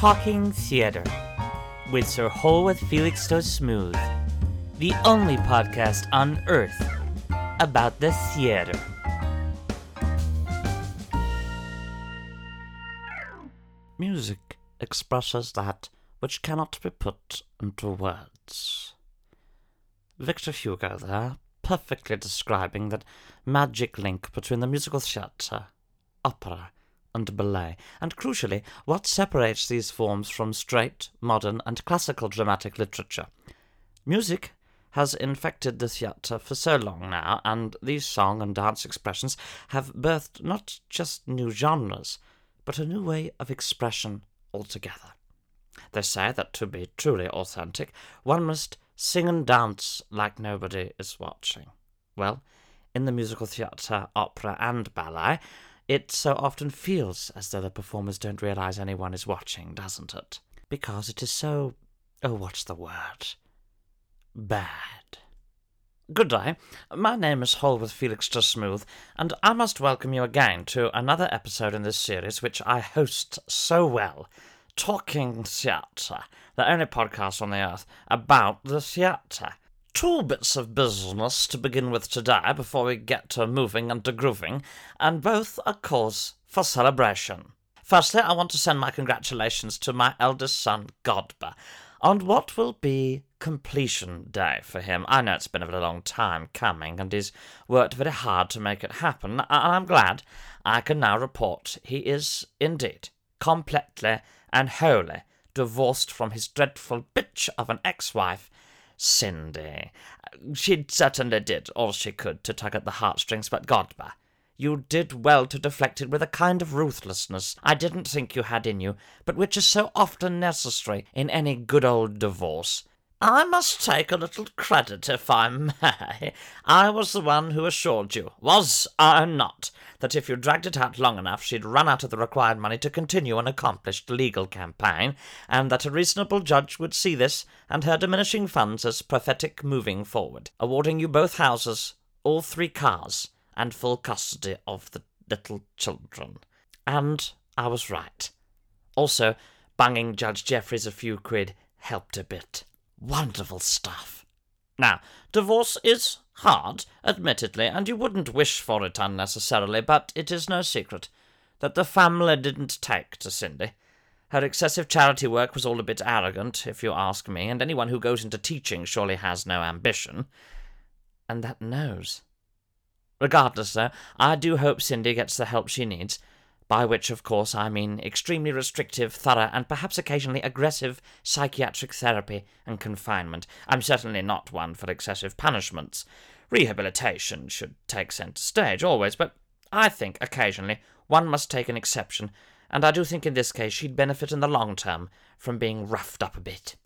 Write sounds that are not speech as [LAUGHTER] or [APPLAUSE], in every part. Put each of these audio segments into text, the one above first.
Talking Theatre with Sir Holworth Felix So Smooth, the only podcast on earth about the theatre. Music expresses that which cannot be put into words. Victor Hugo there, perfectly describing that magic link between the musical theatre, opera, and ballet, and crucially, what separates these forms from straight, modern, and classical dramatic literature. Music has infected the theatre for so long now, and these song and dance expressions have birthed not just new genres, but a new way of expression altogether. They say that to be truly authentic, one must sing and dance like nobody is watching. Well, in the musical theatre, opera, and ballet, it so often feels as though the performers don't realize anyone is watching, doesn't it? Because it is so. Oh, what's the word? Bad. Good day. My name is Holworth Felix Smooth, and I must welcome you again to another episode in this series which I host so well Talking Theatre, the only podcast on the earth about the theatre. Two bits of business to begin with today before we get to moving and to grooving, and both a cause for celebration. Firstly, I want to send my congratulations to my eldest son, Godber, on what will be completion day for him. I know it's been a very long time coming, and he's worked very hard to make it happen, and I'm glad I can now report he is indeed completely and wholly divorced from his dreadful bitch of an ex-wife Cindy. She certainly did all she could to tug at the heartstrings, but Godber, you did well to deflect it with a kind of ruthlessness I didn't think you had in you, but which is so often necessary in any good old divorce. I must take a little credit, if I may. I was the one who assured you, was I not, that if you dragged it out long enough, she'd run out of the required money to continue an accomplished legal campaign, and that a reasonable judge would see this and her diminishing funds as prophetic moving forward, awarding you both houses, all three cars, and full custody of the little children. And I was right. Also, bunging Judge Jeffreys a few quid helped a bit. Wonderful stuff. Now, divorce is hard, admittedly, and you wouldn't wish for it unnecessarily, but it is no secret that the family didn't take to Cindy. Her excessive charity work was all a bit arrogant, if you ask me, and anyone who goes into teaching surely has no ambition. And that knows. Regardless, though, I do hope Cindy gets the help she needs, by which, of course, I mean extremely restrictive, thorough, and perhaps occasionally aggressive psychiatric therapy and confinement. I'm certainly not one for excessive punishments. Rehabilitation should take centre stage, always, but I think occasionally one must take an exception, and I do think in this case she'd benefit in the long term from being roughed up a bit.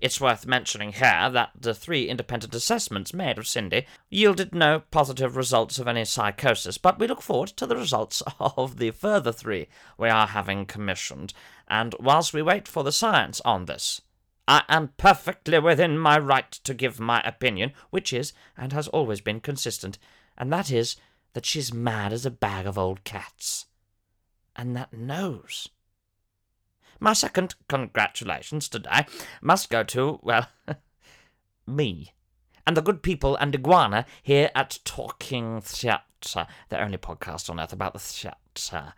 It's worth mentioning here that the three independent assessments made of Cindy yielded no positive results of any psychosis, but we look forward to the results [LAUGHS] of the further three we are having commissioned, and whilst we wait for the science on this, I am perfectly within my right to give my opinion, which is, and has always been, consistent, and that is that she's mad as a bag of old cats. And that knows. My second congratulations today must go to, well, [LAUGHS] me. And the good people and Iguana here at Talking Theatre, the only podcast on earth about the theatre.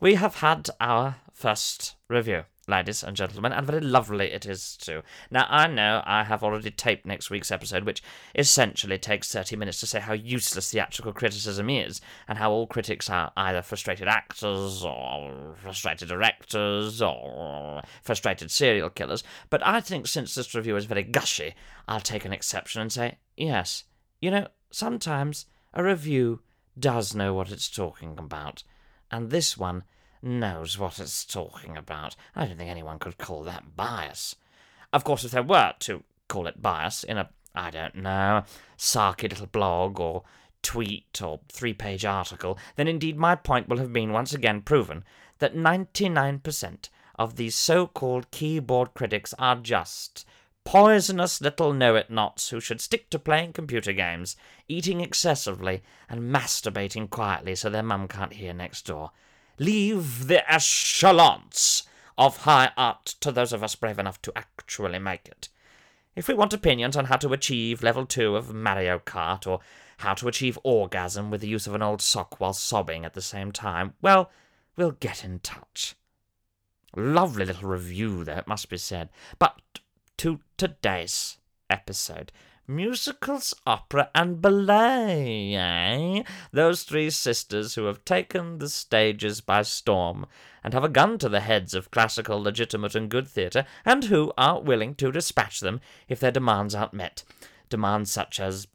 We have had our first review ladies and gentlemen, and very lovely it is too. Now, I know I have already taped next week's episode, which essentially takes 30 minutes to say how useless theatrical criticism is, and how all critics are either frustrated actors, or frustrated directors, or frustrated serial killers. But I think since this review is very gushy, I'll take an exception and say, yes, you know, sometimes a review does know what it's talking about, and this one knows what it's talking about. I don't think anyone could call that bias. Of course, if there were to call it bias in a, I don't know, sarky little blog or tweet or three page article, then indeed my point will have been once again proven that 99% of these so called keyboard critics are just poisonous little know it nots who should stick to playing computer games, eating excessively, and masturbating quietly so their mum can't hear next door. Leave the echelons of high art to those of us brave enough to actually make it. If we want opinions on how to achieve level 2 of Mario Kart, or how to achieve orgasm with the use of an old sock while sobbing at the same time, well, we'll get in touch. Lovely little review there, it must be said. But to today's episode musicals, opera, and ballet, eh? Those three sisters who have taken the stages by storm and have a gun to the heads of classical, legitimate, and good theatre, and who are willing to dispatch them if their demands aren't met. Demands such as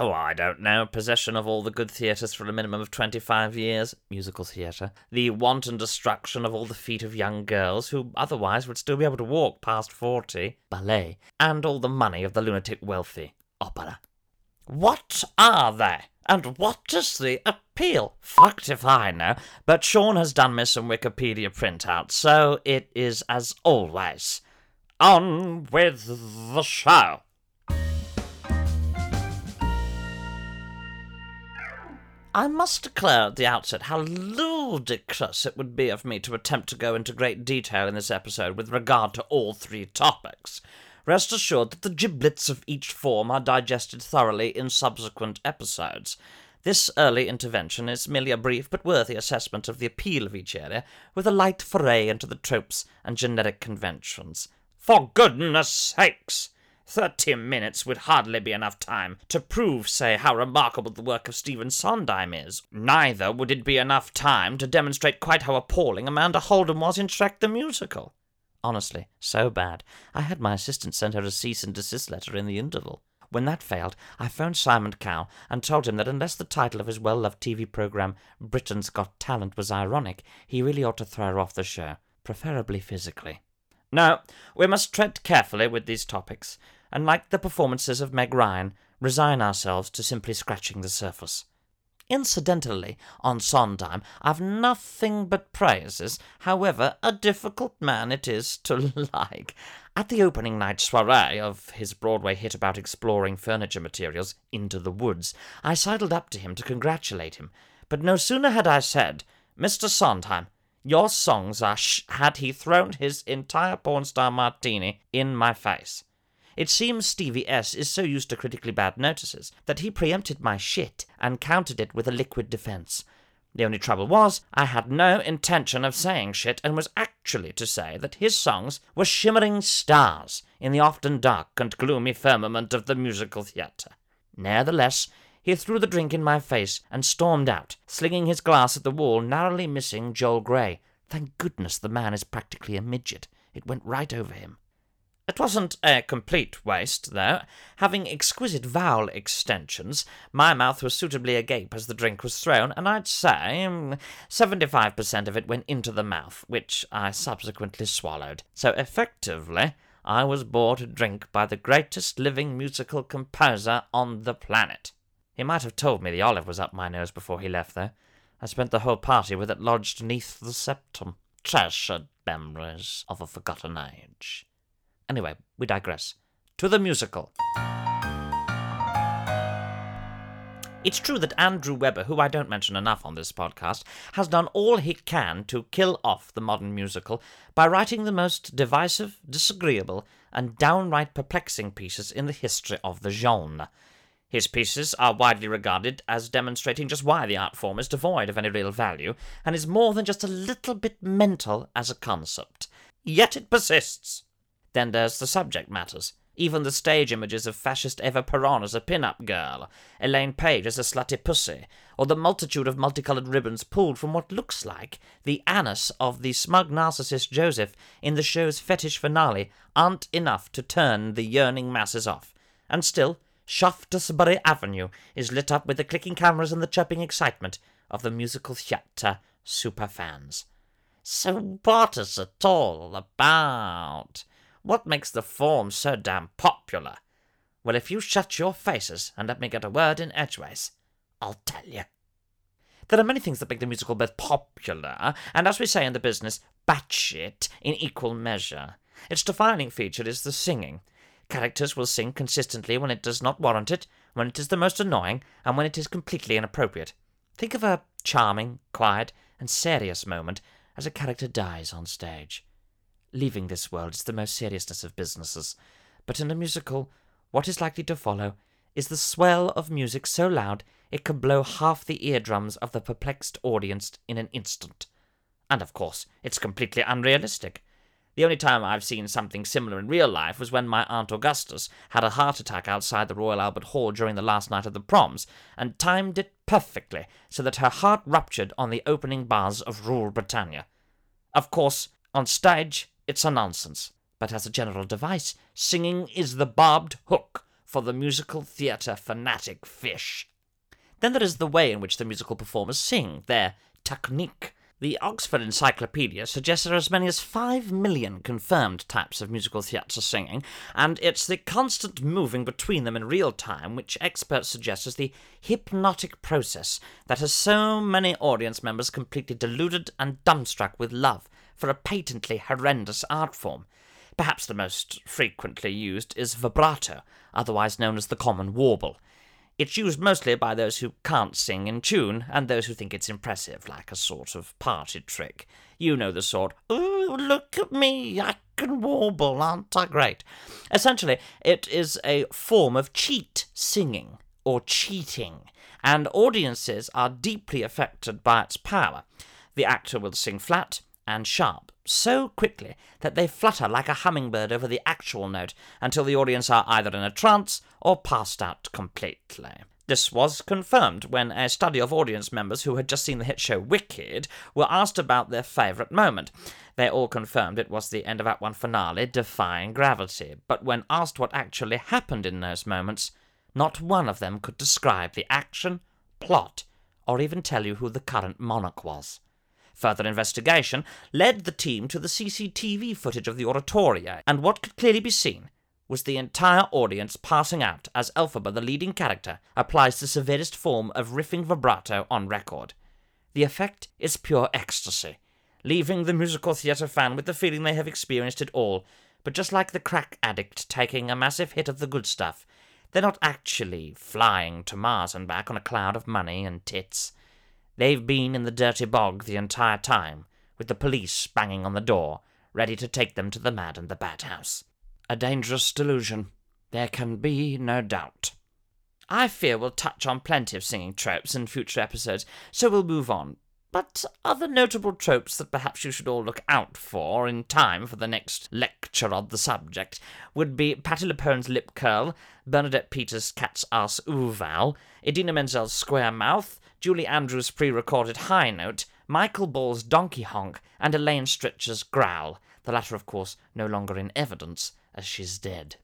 Oh, I don't know. Possession of all the good theatres for a minimum of 25 years. Musical theatre. The wanton destruction of all the feet of young girls who otherwise would still be able to walk past 40. Ballet. And all the money of the lunatic wealthy. Opera. What are they? And what is the appeal? Fucked if I know. But Sean has done me some Wikipedia printouts, so it is as always. On with the show. I must declare at the outset how ludicrous it would be of me to attempt to go into great detail in this episode with regard to all three topics. Rest assured that the giblets of each form are digested thoroughly in subsequent episodes. This early intervention is merely a brief but worthy assessment of the appeal of each area, with a light foray into the tropes and generic conventions. For goodness sakes! Thirty minutes would hardly be enough time to prove, say, how remarkable the work of Stephen Sondheim is. Neither would it be enough time to demonstrate quite how appalling Amanda Holden was in Shrek the Musical. Honestly, so bad. I had my assistant send her a cease and desist letter in the interval. When that failed, I phoned Simon Cowell and told him that unless the title of his well loved TV program, Britain's Got Talent, was ironic, he really ought to throw her off the show, preferably physically. No, we must tread carefully with these topics and like the performances of Meg Ryan, resign ourselves to simply scratching the surface. Incidentally, on Sondheim, I've nothing but praises, however, a difficult man it is to [LAUGHS] like. At the opening night soiree of his Broadway hit about exploring furniture materials, Into the Woods, I sidled up to him to congratulate him. But no sooner had I said, Mr. Sondheim, your songs are sh, had he thrown his entire porn star martini in my face. It seems Stevie S is so used to critically bad notices that he preempted my shit and countered it with a liquid defense. The only trouble was, I had no intention of saying shit and was actually to say that his songs were shimmering stars in the often dark and gloomy firmament of the musical theatre. Nevertheless, he threw the drink in my face and stormed out, slinging his glass at the wall, narrowly missing Joel Grey. Thank goodness the man is practically a midget. It went right over him. It wasn't a complete waste, though. Having exquisite vowel extensions, my mouth was suitably agape as the drink was thrown, and I'd say um, 75% of it went into the mouth, which I subsequently swallowed. So effectively, I was bought a drink by the greatest living musical composer on the planet. He might have told me the olive was up my nose before he left, though. I spent the whole party with it lodged neath the septum. Treasured memories of a forgotten age. Anyway, we digress. To the musical. It's true that Andrew Webber, who I don't mention enough on this podcast, has done all he can to kill off the modern musical by writing the most divisive, disagreeable, and downright perplexing pieces in the history of the genre. His pieces are widely regarded as demonstrating just why the art form is devoid of any real value, and is more than just a little bit mental as a concept. Yet it persists. Then there's the subject matters. Even the stage images of fascist Eva Peron as a pin-up girl, Elaine Paige as a slutty pussy, or the multitude of multicolored ribbons pulled from what looks like the anus of the smug narcissist Joseph in the show's fetish finale aren't enough to turn the yearning masses off. And still, Shaftesbury Avenue is lit up with the clicking cameras and the chirping excitement of the musical theatre superfans. So what is it all about? What makes the form so damn popular? Well, if you shut your faces and let me get a word in edgeways, I'll tell you. There are many things that make the musical both popular and, as we say in the business, batshit in equal measure. Its defining feature is the singing. Characters will sing consistently when it does not warrant it, when it is the most annoying, and when it is completely inappropriate. Think of a charming, quiet, and serious moment as a character dies on stage. leaving this world is the most seriousness of businesses. But in a musical, what is likely to follow is the swell of music so loud it could blow half the eardrums of the perplexed audience in an instant. And of course, it's completely unrealistic. The only time I've seen something similar in real life was when my Aunt Augustus had a heart attack outside the Royal Albert Hall during the last night of the proms, and timed it perfectly so that her heart ruptured on the opening bars of Rule Britannia. Of course, on stage, it's a nonsense, but as a general device, singing is the barbed hook for the musical theatre fanatic fish. Then there is the way in which the musical performers sing, their technique. The Oxford Encyclopedia suggests there are as many as five million confirmed types of musical theatre singing, and it's the constant moving between them in real time which experts suggest is the hypnotic process that has so many audience members completely deluded and dumbstruck with love for a patently horrendous art form. Perhaps the most frequently used is vibrato, otherwise known as the common warble. It's used mostly by those who can't sing in tune and those who think it's impressive, like a sort of party trick. You know the sort. Ooh, look at me, I can warble, aren't I great? Essentially, it is a form of cheat singing, or cheating, and audiences are deeply affected by its power. The actor will sing flat and sharp, so quickly that they flutter like a hummingbird over the actual note until the audience are either in a trance or passed out completely. This was confirmed when a study of audience members who had just seen the hit show Wicked were asked about their favourite moment. They all confirmed it was the end of Act 1 finale, Defying Gravity, but when asked what actually happened in those moments, not one of them could describe the action, plot, or even tell you who the current monarch was. Further investigation led the team to the CCTV footage of the oratorio, and what could clearly be seen was the entire audience passing out as Elphaba, the leading character, applies the severest form of riffing vibrato on record. The effect is pure ecstasy, leaving the musical theatre fan with the feeling they have experienced it all. But just like the crack addict taking a massive hit of the good stuff, they're not actually flying to Mars and back on a cloud of money and tits. They've been in the dirty bog the entire time, with the police banging on the door, ready to take them to the mad and the bad house. A dangerous delusion, there can be no doubt. I fear we'll touch on plenty of singing tropes in future episodes, so we'll move on. But other notable tropes that perhaps you should all look out for in time for the next lecture on the subject would be Patti LuPone's lip curl, Bernadette Peters' cat's ass ooval, Idina Menzel's square mouth, Julie Andrews' pre recorded high note, Michael Ball's donkey honk, and Elaine Stritch's growl, the latter, of course, no longer in evidence, as she's dead.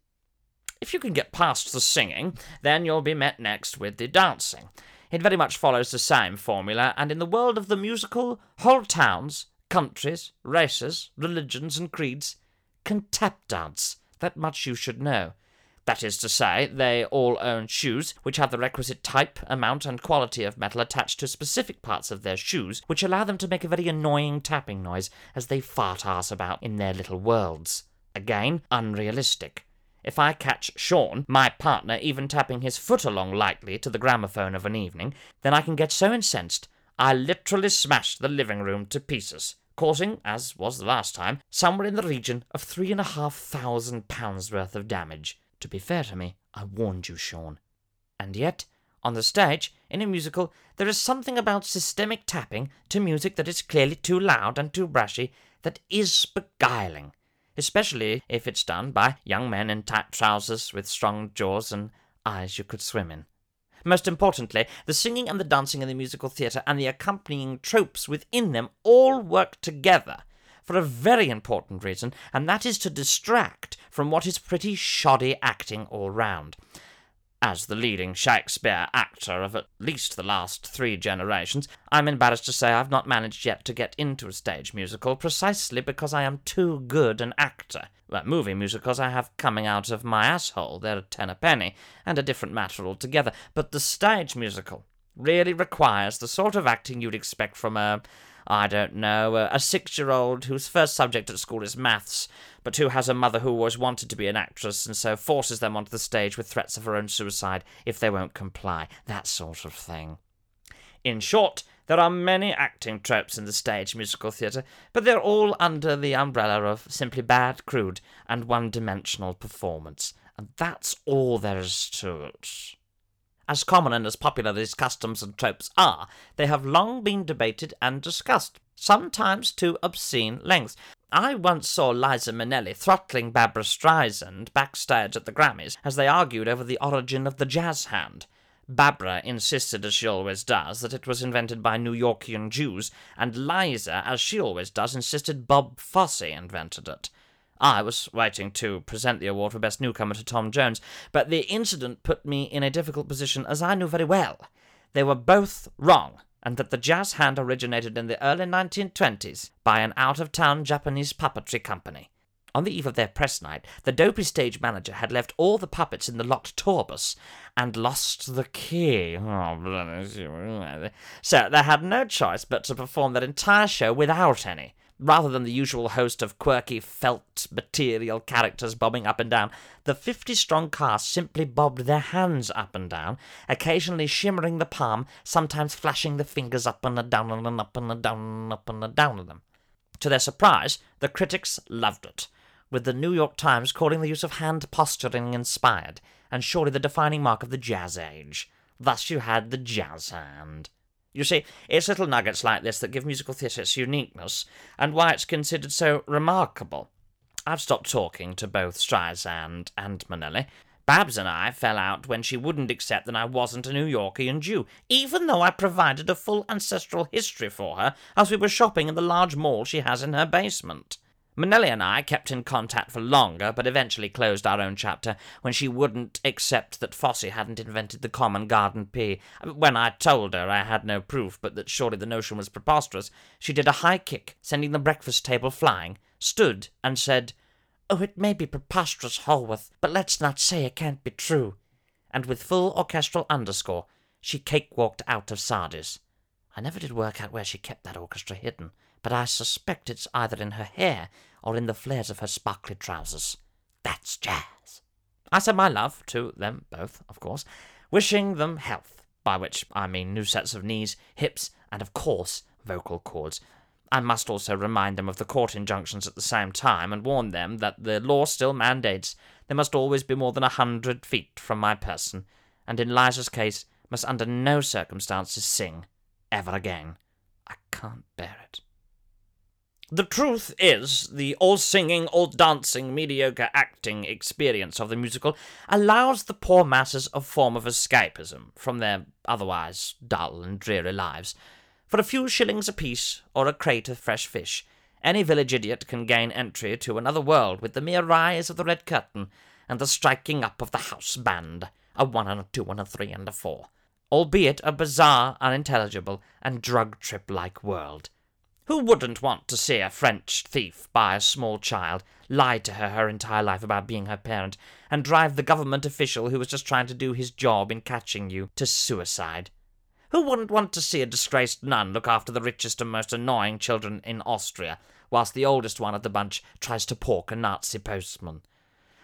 If you can get past the singing, then you'll be met next with the dancing. It very much follows the same formula, and in the world of the musical, whole towns, countries, races, religions, and creeds can tap dance. That much you should know. That is to say, they all own shoes which have the requisite type, amount, and quality of metal attached to specific parts of their shoes, which allow them to make a very annoying tapping noise as they fart ass about in their little worlds. Again, unrealistic. If I catch Sean, my partner, even tapping his foot along lightly to the gramophone of an evening, then I can get so incensed I literally smash the living room to pieces, causing, as was the last time, somewhere in the region of three and a half thousand pounds worth of damage. To be fair to me, I warned you, Sean. And yet, on the stage, in a musical, there is something about systemic tapping to music that is clearly too loud and too brashy that is beguiling, especially if it's done by young men in tight trousers with strong jaws and eyes you could swim in. Most importantly, the singing and the dancing in the musical theatre and the accompanying tropes within them all work together for a very important reason, and that is to distract from what is pretty shoddy acting all round. As the leading Shakespeare actor of at least the last three generations, I'm embarrassed to say I've not managed yet to get into a stage musical precisely because I am too good an actor. Well, movie musicals I have coming out of my asshole, they're a ten a penny, and a different matter altogether, but the stage musical really requires the sort of acting you'd expect from a I don't know, uh, a, a six year old whose first subject at school is maths, but who has a mother who always wanted to be an actress and so forces them onto the stage with threats of her own suicide if they won't comply. That sort of thing. In short, There are many acting tropes in the stage musical theatre, but they're all under the umbrella of simply bad, crude, and one dimensional performance. And that's all there is to it. As common and as popular these customs and tropes are, they have long been debated and discussed, sometimes to obscene lengths. I once saw Liza Minnelli throttling Barbra Streisand backstage at the Grammys as they argued over the origin of the jazz hand. Barbara insisted, as she always does, that it was invented by New Yorkian Jews, and Liza, as she always does, insisted Bob Fosse invented it. I was writing to present the award for Best Newcomer to Tom Jones, but the incident put me in a difficult position, as I knew very well they were both wrong, and that the jazz hand originated in the early 1920s by an out of town Japanese puppetry company. On the eve of their press night, the dopey stage manager had left all the puppets in the locked tour bus and lost the key. Oh, so they had no choice but to perform that entire show without any. Rather than the usual host of quirky felt material characters bobbing up and down, the 50 strong cast simply bobbed their hands up and down, occasionally shimmering the palm, sometimes flashing the fingers up and down and up and down and up and down with them. To their surprise, the critics loved it with the New York Times calling the use of hand posturing inspired, and surely the defining mark of the jazz age. Thus you had the jazz hand. You see, it's little nuggets like this that give musical theatre its uniqueness, and why it's considered so remarkable. I've stopped talking to both Streisand and Minnelli. Babs and I fell out when she wouldn't accept that I wasn't a New Yorkian Jew, even though I provided a full ancestral history for her as we were shopping in the large mall she has in her basement. Minnelli and I kept in contact for longer, but eventually closed our own chapter when she wouldn't accept that Fosse hadn't invented the common garden pea. When I told her I had no proof, but that surely the notion was preposterous, she did a high kick, sending the breakfast table flying, stood, and said, Oh, it may be preposterous, Holworth, but let's not say it can't be true. And with full orchestral underscore, she cakewalked out of Sardi's. I never did work out where she kept that orchestra hidden but I suspect it's either in her hair or in the flares of her sparkly trousers. That's jazz. I said my love to them both, of course, wishing them health, by which I mean new sets of knees, hips, and of course, vocal cords. I must also remind them of the court injunctions at the same time, and warn them that the law still mandates they must always be more than a hundred feet from my person, and in Liza's case must under no circumstances sing ever again. I can't bear. The truth is, the all singing, all dancing, mediocre acting experience of the musical allows the poor masses a form of escapism from their otherwise dull and dreary lives. For a few shillings apiece, or a crate of fresh fish, any village idiot can gain entry to another world with the mere rise of the red curtain and the striking up of the house band, a one and a two and a three and a four, albeit a bizarre, unintelligible, and drug trip like world who wouldn't want to see a French thief buy a small child, lie to her her entire life about being her parent, and drive the government official who was just trying to do his job in catching you to suicide? Who wouldn't want to see a disgraced nun look after the richest and most annoying children in Austria, whilst the oldest one of the bunch tries to pork a Nazi postman?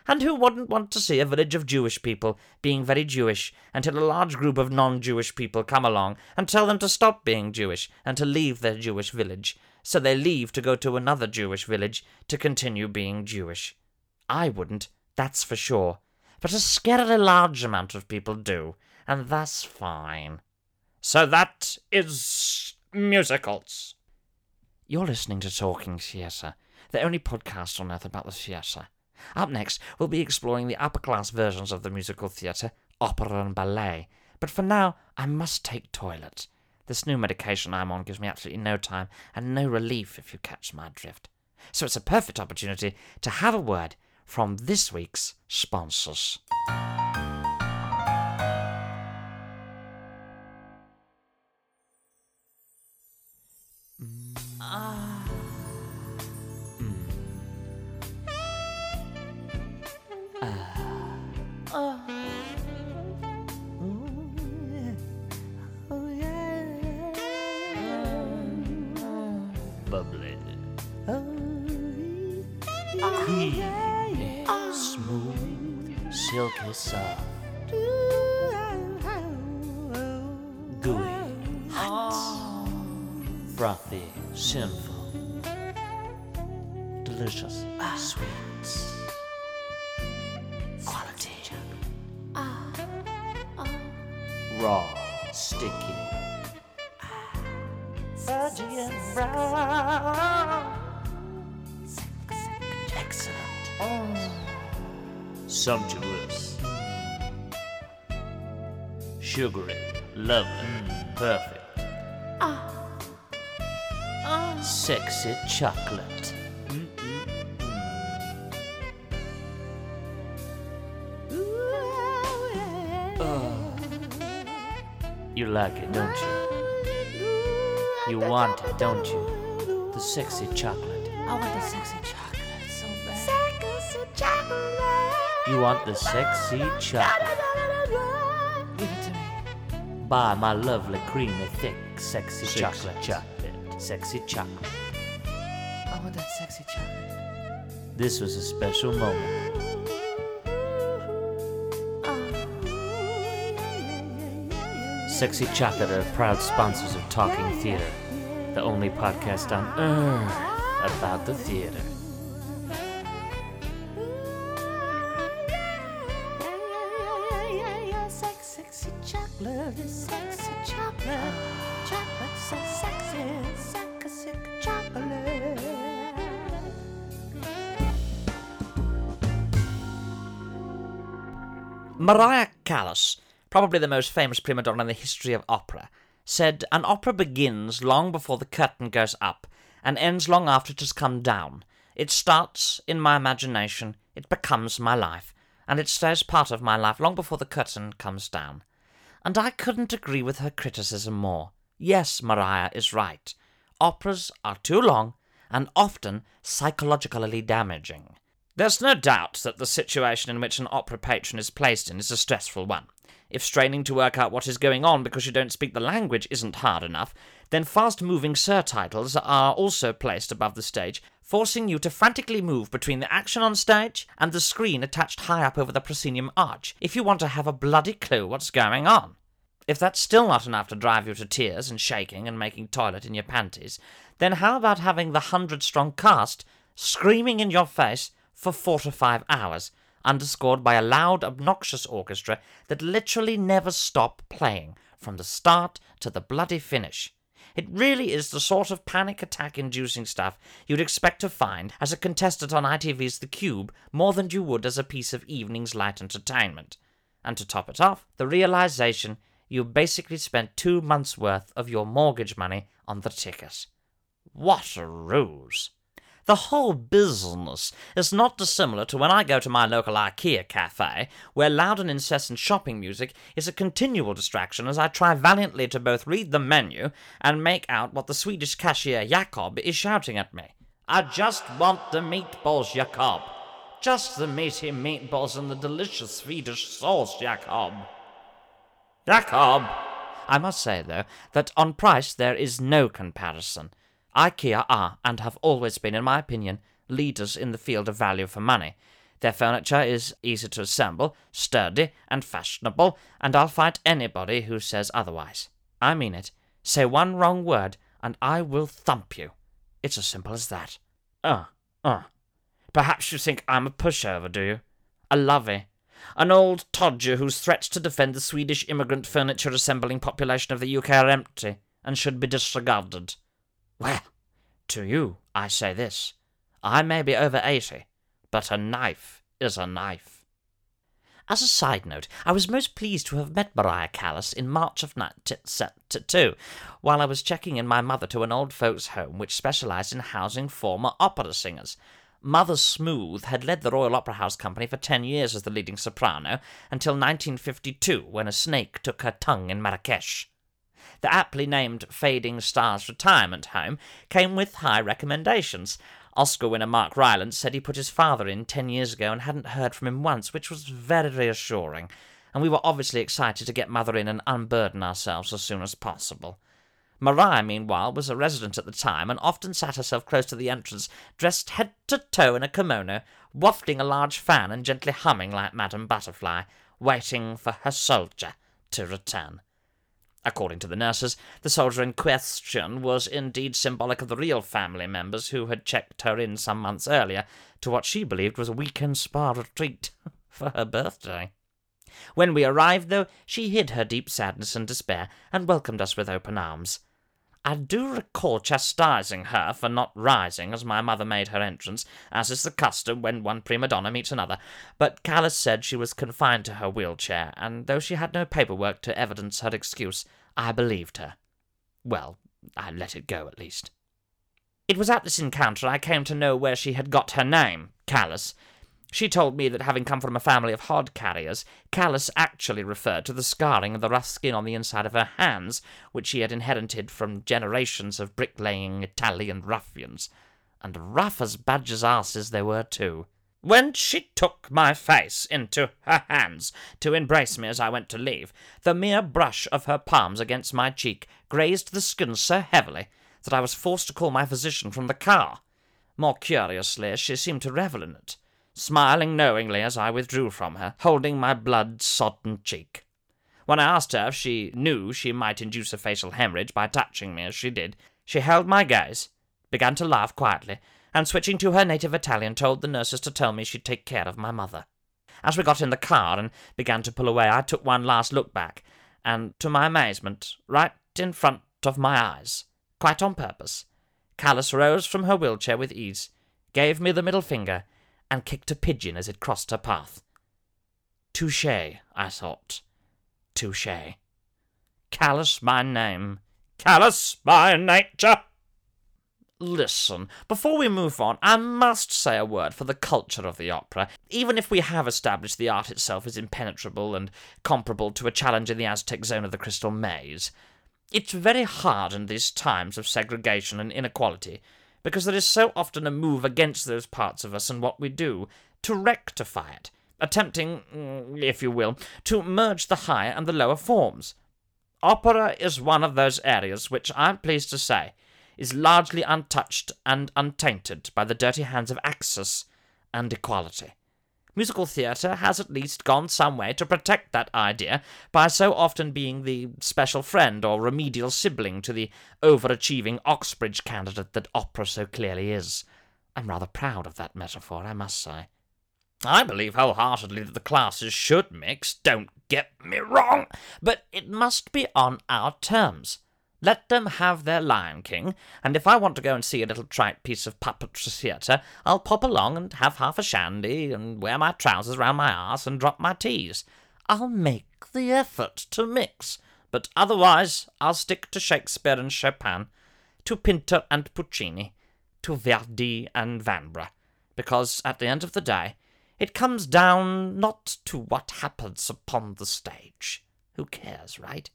And who wouldn't want to see a village of Jewish people being very Jewish until a large group of non Jewish people come along and tell them to stop being Jewish and to leave their Jewish village, so they leave to go to another Jewish village to continue being Jewish? I wouldn't, that's for sure. But a scarily large amount of people do, and that's fine. So that is musicals. You're listening to Talking Theatre, the only podcast on earth about the theatre. Up next, we'll be exploring the upper class versions of the musical theatre, opera and ballet. But for now, I must take toilet. This new medication I'm on gives me absolutely no time and no relief, if you catch my drift. So it's a perfect opportunity to have a word from this week's sponsors. Sumptuous, sugary, lovely, perfect. Ah. Ah. Sexy chocolate. You like it, don't you? You want it, don't you? The sexy chocolate. I want the sexy chocolate so bad. Sexy chocolate. You want the sexy chocolate. Give it to me. Buy my lovely, creamy, thick, sexy Sexy chocolate. Chocolate. Sexy chocolate. I want that sexy chocolate. This was a special moment. Sexy Chocolate are proud sponsors of Talking Theatre, the only podcast on earth about the theater. Maria Callas, probably the most famous prima donna in the history of opera, said an opera begins long before the curtain goes up and ends long after it has come down. It starts in my imagination, it becomes my life, and it stays part of my life long before the curtain comes down. And I couldn't agree with her criticism more. Yes, Maria is right. Operas are too long and often psychologically damaging. There's no doubt that the situation in which an opera patron is placed in is a stressful one. If straining to work out what is going on because you don't speak the language isn't hard enough, then fast moving surtitles are also placed above the stage, forcing you to frantically move between the action on stage and the screen attached high up over the proscenium arch if you want to have a bloody clue what's going on. If that's still not enough to drive you to tears and shaking and making toilet in your panties, then how about having the hundred strong cast screaming in your face for four to five hours, underscored by a loud, obnoxious orchestra that literally never stop playing from the start to the bloody finish? It really is the sort of panic attack inducing stuff you'd expect to find as a contestant on ITV's The Cube more than you would as a piece of evening's light entertainment. And to top it off, the realization you basically spent two months' worth of your mortgage money on the ticket. What a ruse! The whole business is not dissimilar to when I go to my local IKEA cafe, where loud and incessant shopping music is a continual distraction as I try valiantly to both read the menu and make out what the Swedish cashier Jakob is shouting at me. I just want the meatballs, Jakob. Just the meaty meatballs and the delicious Swedish sauce, Jakob. Jakob! I must say, though, that on price there is no comparison. IKEA are, and have always been, in my opinion, leaders in the field of value for money. Their furniture is easy to assemble, sturdy, and fashionable, and I'll fight anybody who says otherwise. I mean it. Say one wrong word, and I will thump you. It's as simple as that. Uh, uh. Perhaps you think I'm a pushover, do you? A lovey. An old todger whose threats to defend the Swedish immigrant furniture assembling population of the UK are empty and should be disregarded. Well, to you, I say this. I may be over eighty, but a knife is a knife. As a side note, I was most pleased to have met Maria Callas in March of 1972, while I was checking in my mother to an old folks' home which specialised in housing former opera singers. Mother Smooth had led the Royal Opera House Company for ten years as the leading soprano, until 1952, when a snake took her tongue in Marrakesh. The aptly named Fading Stars Retirement Home came with high recommendations. Oscar winner Mark Rylance said he put his father in ten years ago and hadn't heard from him once, which was very reassuring, and we were obviously excited to get Mother in and unburden ourselves as soon as possible. Maria, meanwhile, was a resident at the time and often sat herself close to the entrance, dressed head to toe in a kimono, wafting a large fan and gently humming like Madame Butterfly, waiting for her soldier to return. According to the nurses, the soldier in question was indeed symbolic of the real family members who had checked her in some months earlier to what she believed was a weekend spa retreat [LAUGHS] for her birthday. When we arrived, though, she hid her deep sadness and despair and welcomed us with open arms. I do recall chastising her for not rising as my mother made her entrance, as is the custom when one prima donna meets another, but Callas said she was confined to her wheelchair, and though she had no paperwork to evidence her excuse, I believed her. Well, I let it go at least. It was at this encounter I came to know where she had got her name, Callas, she told me that having come from a family of hod carriers, Callus actually referred to the scarring of the rough skin on the inside of her hands, which she had inherited from generations of bricklaying Italian ruffians. And rough as badgers' asses they were, too. When she took my face into her hands to embrace me as I went to leave, the mere brush of her palms against my cheek grazed the skin so heavily that I was forced to call my physician from the car. More curiously, she seemed to revel in it smiling knowingly as I withdrew from her, holding my blood sodden cheek. When I asked her if she knew she might induce a facial hemorrhage by touching me as she did, she held my gaze, began to laugh quietly, and switching to her native Italian, told the nurses to tell me she'd take care of my mother. As we got in the car and began to pull away, I took one last look back, and to my amazement, right in front of my eyes, quite on purpose, Callus rose from her wheelchair with ease, gave me the middle finger, and kicked a pigeon as it crossed her path. Touche, I thought. Touche. Callous my name. Callous my nature. Listen, before we move on, I must say a word for the culture of the opera. Even if we have established the art itself is impenetrable and comparable to a challenge in the Aztec zone of the Crystal Maze, it's very hard in these times of segregation and inequality because there is so often a move against those parts of us and what we do to rectify it, attempting, mm, if you will, to merge the higher and the lower forms. Opera is one of those areas which I'm pleased to say is largely untouched and untainted by the dirty hands of access and equality. Musical theatre has at least gone some way to protect that idea by so often being the special friend or remedial sibling to the overachieving Oxbridge candidate that opera so clearly is. I'm rather proud of that metaphor, I must say. I believe wholeheartedly that the classes should mix, don't get me wrong, but it must be on our terms. Let them have their Lion King, and if I want to go and see a little trite piece of puppetry theatre, I'll pop along and have half a shandy, and wear my trousers round my arse, and drop my teas. I'll make the effort to mix, but otherwise I'll stick to Shakespeare and Chopin, to Pinter and Puccini, to Verdi and Vanbrugh, because at the end of the day, it comes down not to what happens upon the stage. Who cares, right?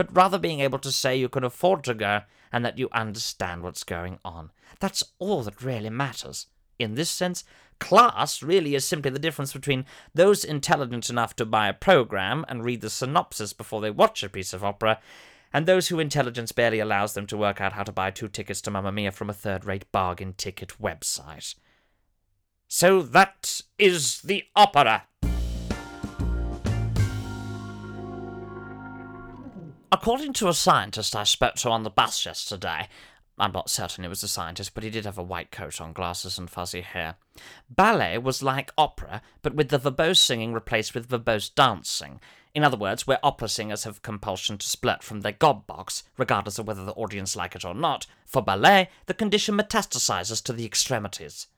But rather being able to say you can afford to go and that you understand what's going on. That's all that really matters. In this sense, class really is simply the difference between those intelligent enough to buy a program and read the synopsis before they watch a piece of opera, and those whose intelligence barely allows them to work out how to buy two tickets to Mamma Mia from a third rate bargain ticket website. So that is the opera. According to a scientist I spoke to on the bus yesterday, I'm not certain it was a scientist, but he did have a white coat on, glasses, and fuzzy hair. Ballet was like opera, but with the verbose singing replaced with verbose dancing. In other words, where opera singers have compulsion to split from their gob box, regardless of whether the audience like it or not, for ballet, the condition metastasizes to the extremities.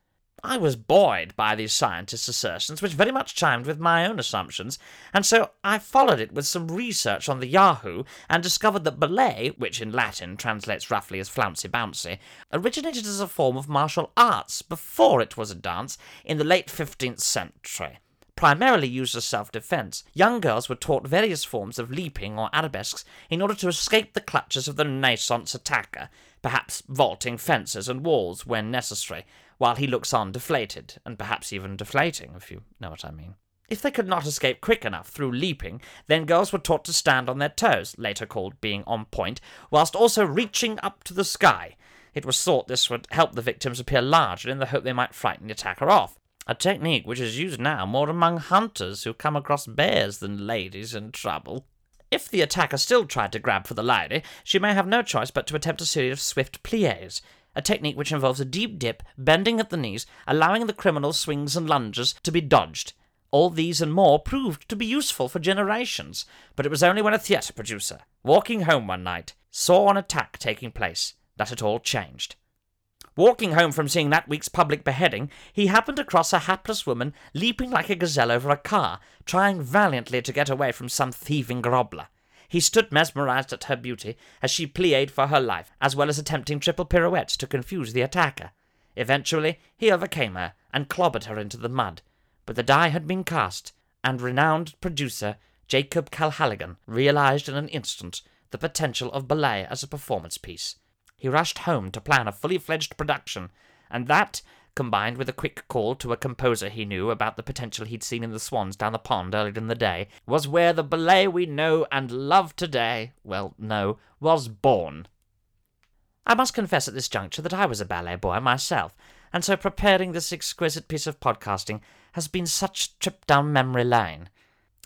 I was buoyed by these scientists' assertions, which very much chimed with my own assumptions, and so I followed it with some research on the Yahoo and discovered that ballet, which in Latin translates roughly as flouncy bouncy, originated as a form of martial arts before it was a dance in the late 15th century. Primarily used as self defense, young girls were taught various forms of leaping or arabesques in order to escape the clutches of the Renaissance attacker, perhaps vaulting fences and walls when necessary, while he looks on deflated, and perhaps even deflating, if you know what I mean. If they could not escape quick enough through leaping, then girls were taught to stand on their toes, later called being on point, whilst also reaching up to the sky. It was thought this would help the victims appear larger in the hope they might frighten the attacker off. A technique which is used now more among hunters who come across bears than ladies in trouble. If the attacker still tried to grab for the lady, she may have no choice but to attempt a series of swift plies, a technique which involves a deep dip, bending at the knees, allowing the criminal's swings and lunges to be dodged. All these and more proved to be useful for generations, but it was only when a theatre producer, walking home one night, saw an attack taking place that it all changed. Walking home from seeing that week's public beheading, he happened across a hapless woman leaping like a gazelle over a car, trying valiantly to get away from some thieving grobbler. He stood mesmerized at her beauty as she plied for her life, as well as attempting triple pirouettes to confuse the attacker. Eventually, he overcame her and clobbered her into the mud. But the die had been cast, and renowned producer Jacob Calhalligan realized in an instant the potential of ballet as a performance piece. He rushed home to plan a fully fledged production, and that, combined with a quick call to a composer he knew about the potential he'd seen in the Swans down the pond earlier in the day, was where the ballet we know and love today, well, no, was born. I must confess at this juncture that I was a ballet boy myself, and so preparing this exquisite piece of podcasting has been such a trip down memory lane.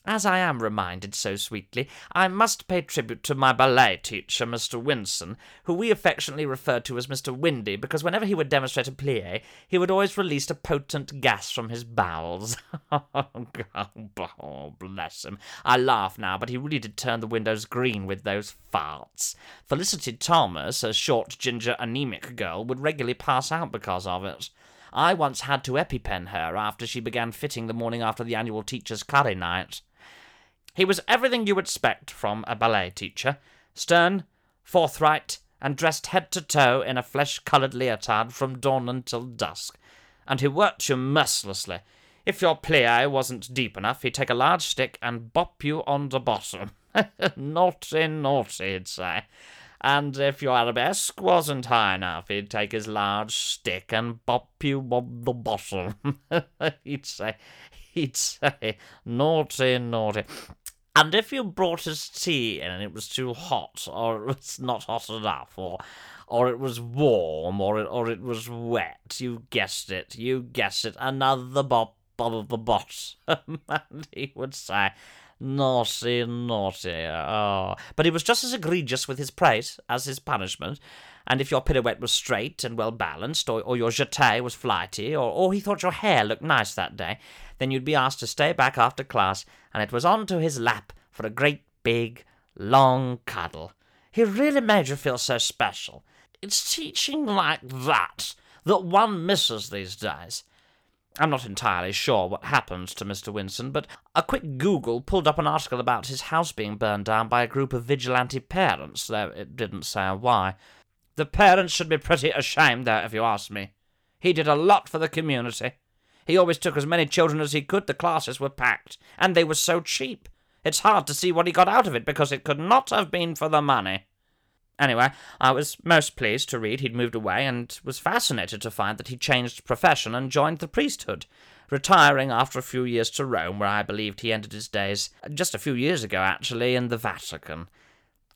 As I am reminded so sweetly, I must pay tribute to my ballet teacher, Mr. Winson, who we affectionately referred to as Mr. Windy, because whenever he would demonstrate a plie, he would always release a potent gas from his bowels. [LAUGHS] oh, bless him. I laugh now, but he really did turn the windows green with those farts. Felicity Thomas, a short, ginger, anemic girl, would regularly pass out because of it. I once had to EpiPen her after she began fitting the morning after the annual teacher's curry night. He was everything you would expect from a ballet teacher stern, forthright, and dressed head to toe in a flesh coloured leotard from dawn until dusk. And he worked you mercilessly. If your plie wasn't deep enough, he'd take a large stick and bop you on the bottom. [LAUGHS] naughty, naughty, he'd say. And if your arabesque wasn't high enough, he'd take his large stick and bop you on the bottom. [LAUGHS] he'd say, he'd say, naughty, naughty. And if you brought us tea and it was too hot, or it was not hot enough, or or it was warm, or it or it was wet, you guessed it, you guessed it, another bop of the bottom, [LAUGHS] and he would say, Naughty, naughty, oh. But he was just as egregious with his praise as his punishment, and if your pirouette was straight and well balanced, or, or your jeté was flighty, or, or he thought your hair looked nice that day, then you'd be asked to stay back after class, and it was on to his lap for a great big, long cuddle. He really made you feel so special. It's teaching like that that one misses these days. I'm not entirely sure what happened to Mr. Winson, but a quick Google pulled up an article about his house being burned down by a group of vigilante parents, though it didn't say why. The parents should be pretty ashamed, though, if you ask me. He did a lot for the community. He always took as many children as he could, the classes were packed, and they were so cheap. It's hard to see what he got out of it, because it could not have been for the money. Anyway, I was most pleased to read he'd moved away, and was fascinated to find that he changed profession and joined the priesthood, retiring after a few years to Rome, where I believed he ended his days just a few years ago, actually, in the Vatican.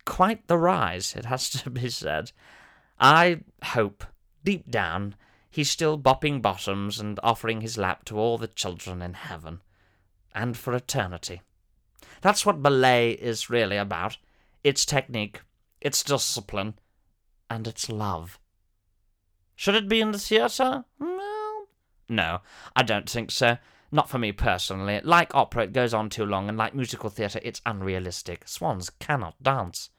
Quite the rise, it has [LAUGHS] to be said. I hope, deep down, he's still bopping bottoms and offering his lap to all the children in heaven. And for eternity. That's what ballet is really about. It's technique, it's discipline, and it's love. Should it be in the theatre? Well, no, I don't think so. Not for me personally. Like opera, it goes on too long, and like musical theatre, it's unrealistic. Swans cannot dance.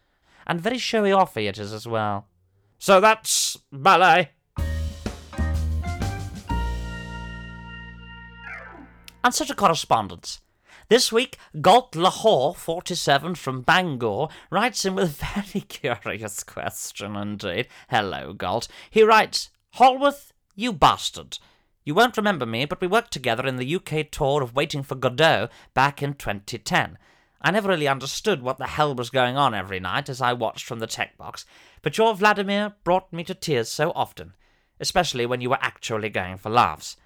And very showy off it is as well. So that's ballet. And such a correspondence. This week, Galt Lahore, 47, from Bangor, writes in with a [LAUGHS] very curious question indeed. Hello, Galt. He writes, Holworth, you bastard. You won't remember me, but we worked together in the UK tour of Waiting for Godot back in 2010. I never really understood what the hell was going on every night as I watched from the tech box, but your Vladimir brought me to tears so often, especially when you were actually going for laughs.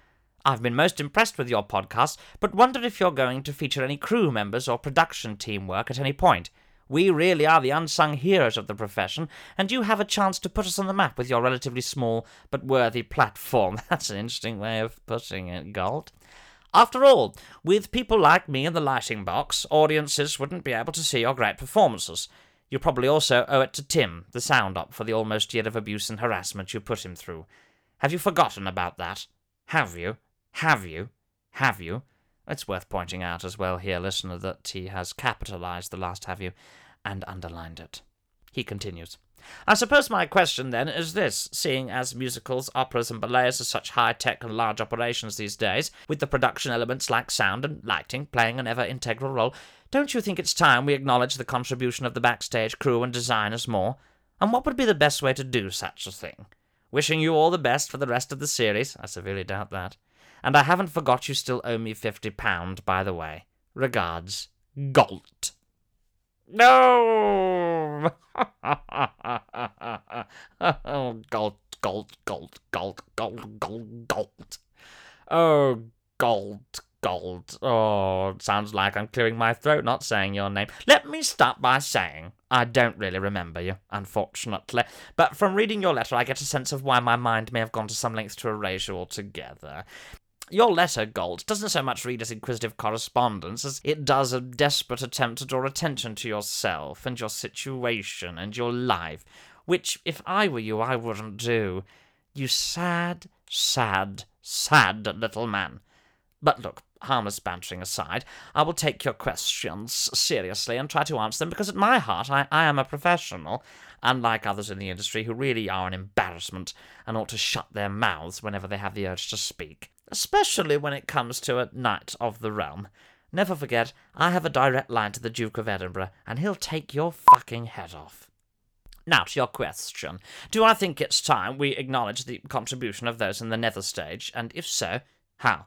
I've been most impressed with your podcast, but wondered if you're going to feature any crew members or production team work at any point. We really are the unsung heroes of the profession, and you have a chance to put us on the map with your relatively small but worthy platform. [LAUGHS] That's an interesting way of putting it, Galt. After all, with people like me in the lighting box, audiences wouldn't be able to see your great performances. You probably also owe it to Tim, the sound op, for the almost year of abuse and harassment you put him through. Have you forgotten about that? Have you? Have you? Have you? It's worth pointing out as well here, listener, that he has capitalized the last have you and underlined it. He continues. I suppose my question then is this seeing as musicals, operas, and ballets are such high tech and large operations these days, with the production elements like sound and lighting playing an ever integral role, don't you think it's time we acknowledge the contribution of the backstage crew and designers more? And what would be the best way to do such a thing? Wishing you all the best for the rest of the series. I severely doubt that. And I haven't forgot you still owe me fifty pound, by the way. Regards, Galt. No! oh, [LAUGHS] Galt, Galt, Galt, Galt, Galt, Galt, Galt. Oh, Galt, Galt. Oh, sounds like I'm clearing my throat not saying your name. Let me start by saying I don't really remember you, unfortunately, but from reading your letter I get a sense of why my mind may have gone to some length to erase you altogether. Your letter, Galt, doesn't so much read as inquisitive correspondence as it does a desperate attempt to draw attention to yourself and your situation and your life, which, if I were you, I wouldn't do. You sad, sad, sad little man. But look, harmless bantering aside, I will take your questions seriously and try to answer them because at my heart I, I am a professional, unlike others in the industry who really are an embarrassment and ought to shut their mouths whenever they have the urge to speak especially when it comes to a knight of the realm. Never forget, I have a direct line to the Duke of Edinburgh, and he'll take your fucking head off. Now, to your question. Do I think it's time we acknowledge the contribution of those in the nether stage, and if so, how?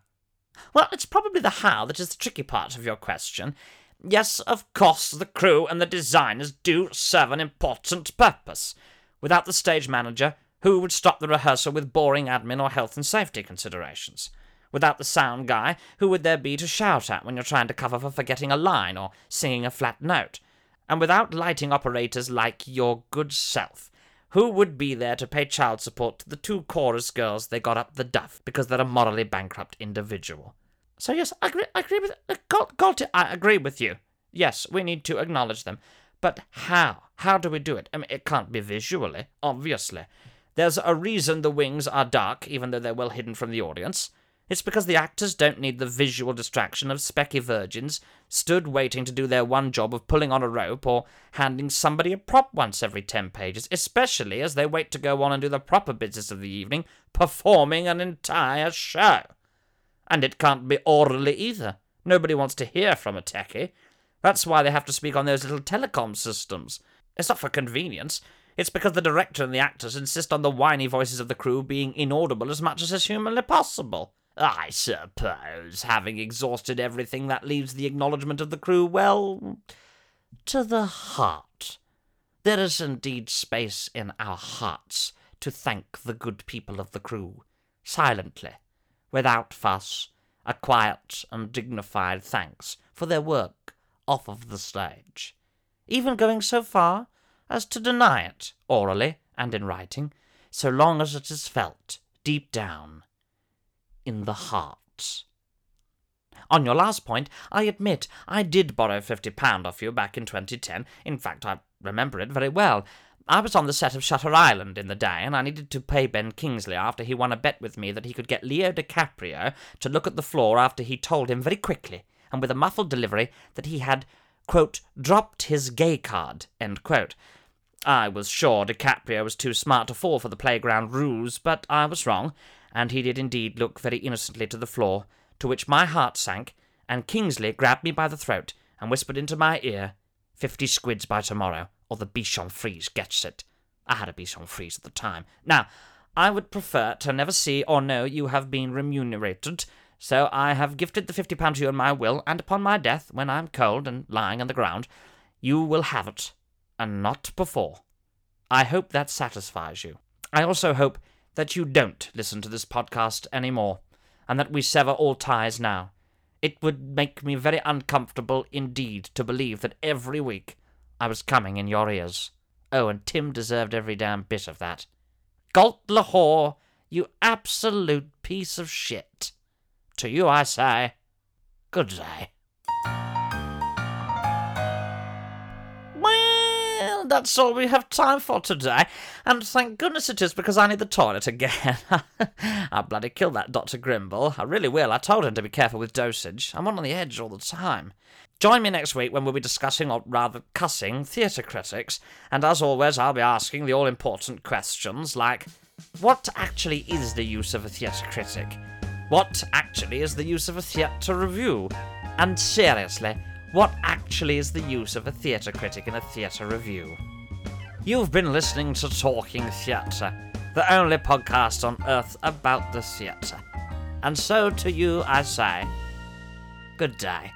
Well, it's probably the how that is the tricky part of your question. Yes, of course, the crew and the designers do serve an important purpose. Without the stage manager, who would stop the rehearsal with boring admin or health and safety considerations? Without the sound guy, who would there be to shout at when you're trying to cover for forgetting a line or singing a flat note? And without lighting operators like your good self, who would be there to pay child support to the two chorus girls they got up the duff because they're a morally bankrupt individual? So yes, I agree. I agree with uh, Galt, I agree with you. Yes, we need to acknowledge them, but how? How do we do it? I mean, it can't be visually, obviously. There's a reason the wings are dark, even though they're well hidden from the audience. It's because the actors don't need the visual distraction of specky virgins stood waiting to do their one job of pulling on a rope or handing somebody a prop once every ten pages, especially as they wait to go on and do the proper business of the evening, performing an entire show. And it can't be orally either. Nobody wants to hear from a techie. That's why they have to speak on those little telecom systems. It's not for convenience. It's because the director and the actors insist on the whiny voices of the crew being inaudible as much as is humanly possible. I suppose, having exhausted everything, that leaves the acknowledgement of the crew, well, to the heart. There is indeed space in our hearts to thank the good people of the crew, silently, without fuss, a quiet and dignified thanks for their work off of the stage. Even going so far as to deny it, orally and in writing, so long as it is felt deep down in the heart. On your last point, I admit I did borrow fifty pound off you back in 2010. In fact, I remember it very well. I was on the set of Shutter Island in the day, and I needed to pay Ben Kingsley after he won a bet with me that he could get Leo DiCaprio to look at the floor after he told him very quickly and with a muffled delivery that he had, quote, dropped his gay card, end quote. I was sure DiCaprio was too smart to fall for the playground ruse, but I was wrong, and he did indeed look very innocently to the floor, to which my heart sank, and Kingsley grabbed me by the throat and whispered into my ear, Fifty squids by tomorrow, or the Bichon Frise gets it. I had a Bichon Frise at the time. Now, I would prefer to never see or know you have been remunerated, so I have gifted the fifty pound to you in my will, and upon my death, when I am cold and lying on the ground, you will have it and not before. I hope that satisfies you. I also hope that you don't listen to this podcast anymore, and that we sever all ties now. It would make me very uncomfortable indeed to believe that every week I was coming in your ears. Oh, and Tim deserved every damn bit of that. Galt Lahore, you absolute piece of shit. To you I say, Good day. That's all we have time for today, and thank goodness it is because I need the toilet again. [LAUGHS] I'll bloody kill that Dr. Grimble. I really will. I told him to be careful with dosage. I'm on the edge all the time. Join me next week when we'll be discussing, or rather cussing, theatre critics, and as always, I'll be asking the all important questions like what actually is the use of a theatre critic? What actually is the use of a theatre review? And seriously, what actually is the use of a theatre critic in a theatre review? You've been listening to Talking Theatre, the only podcast on earth about the theatre. And so to you I say, good day.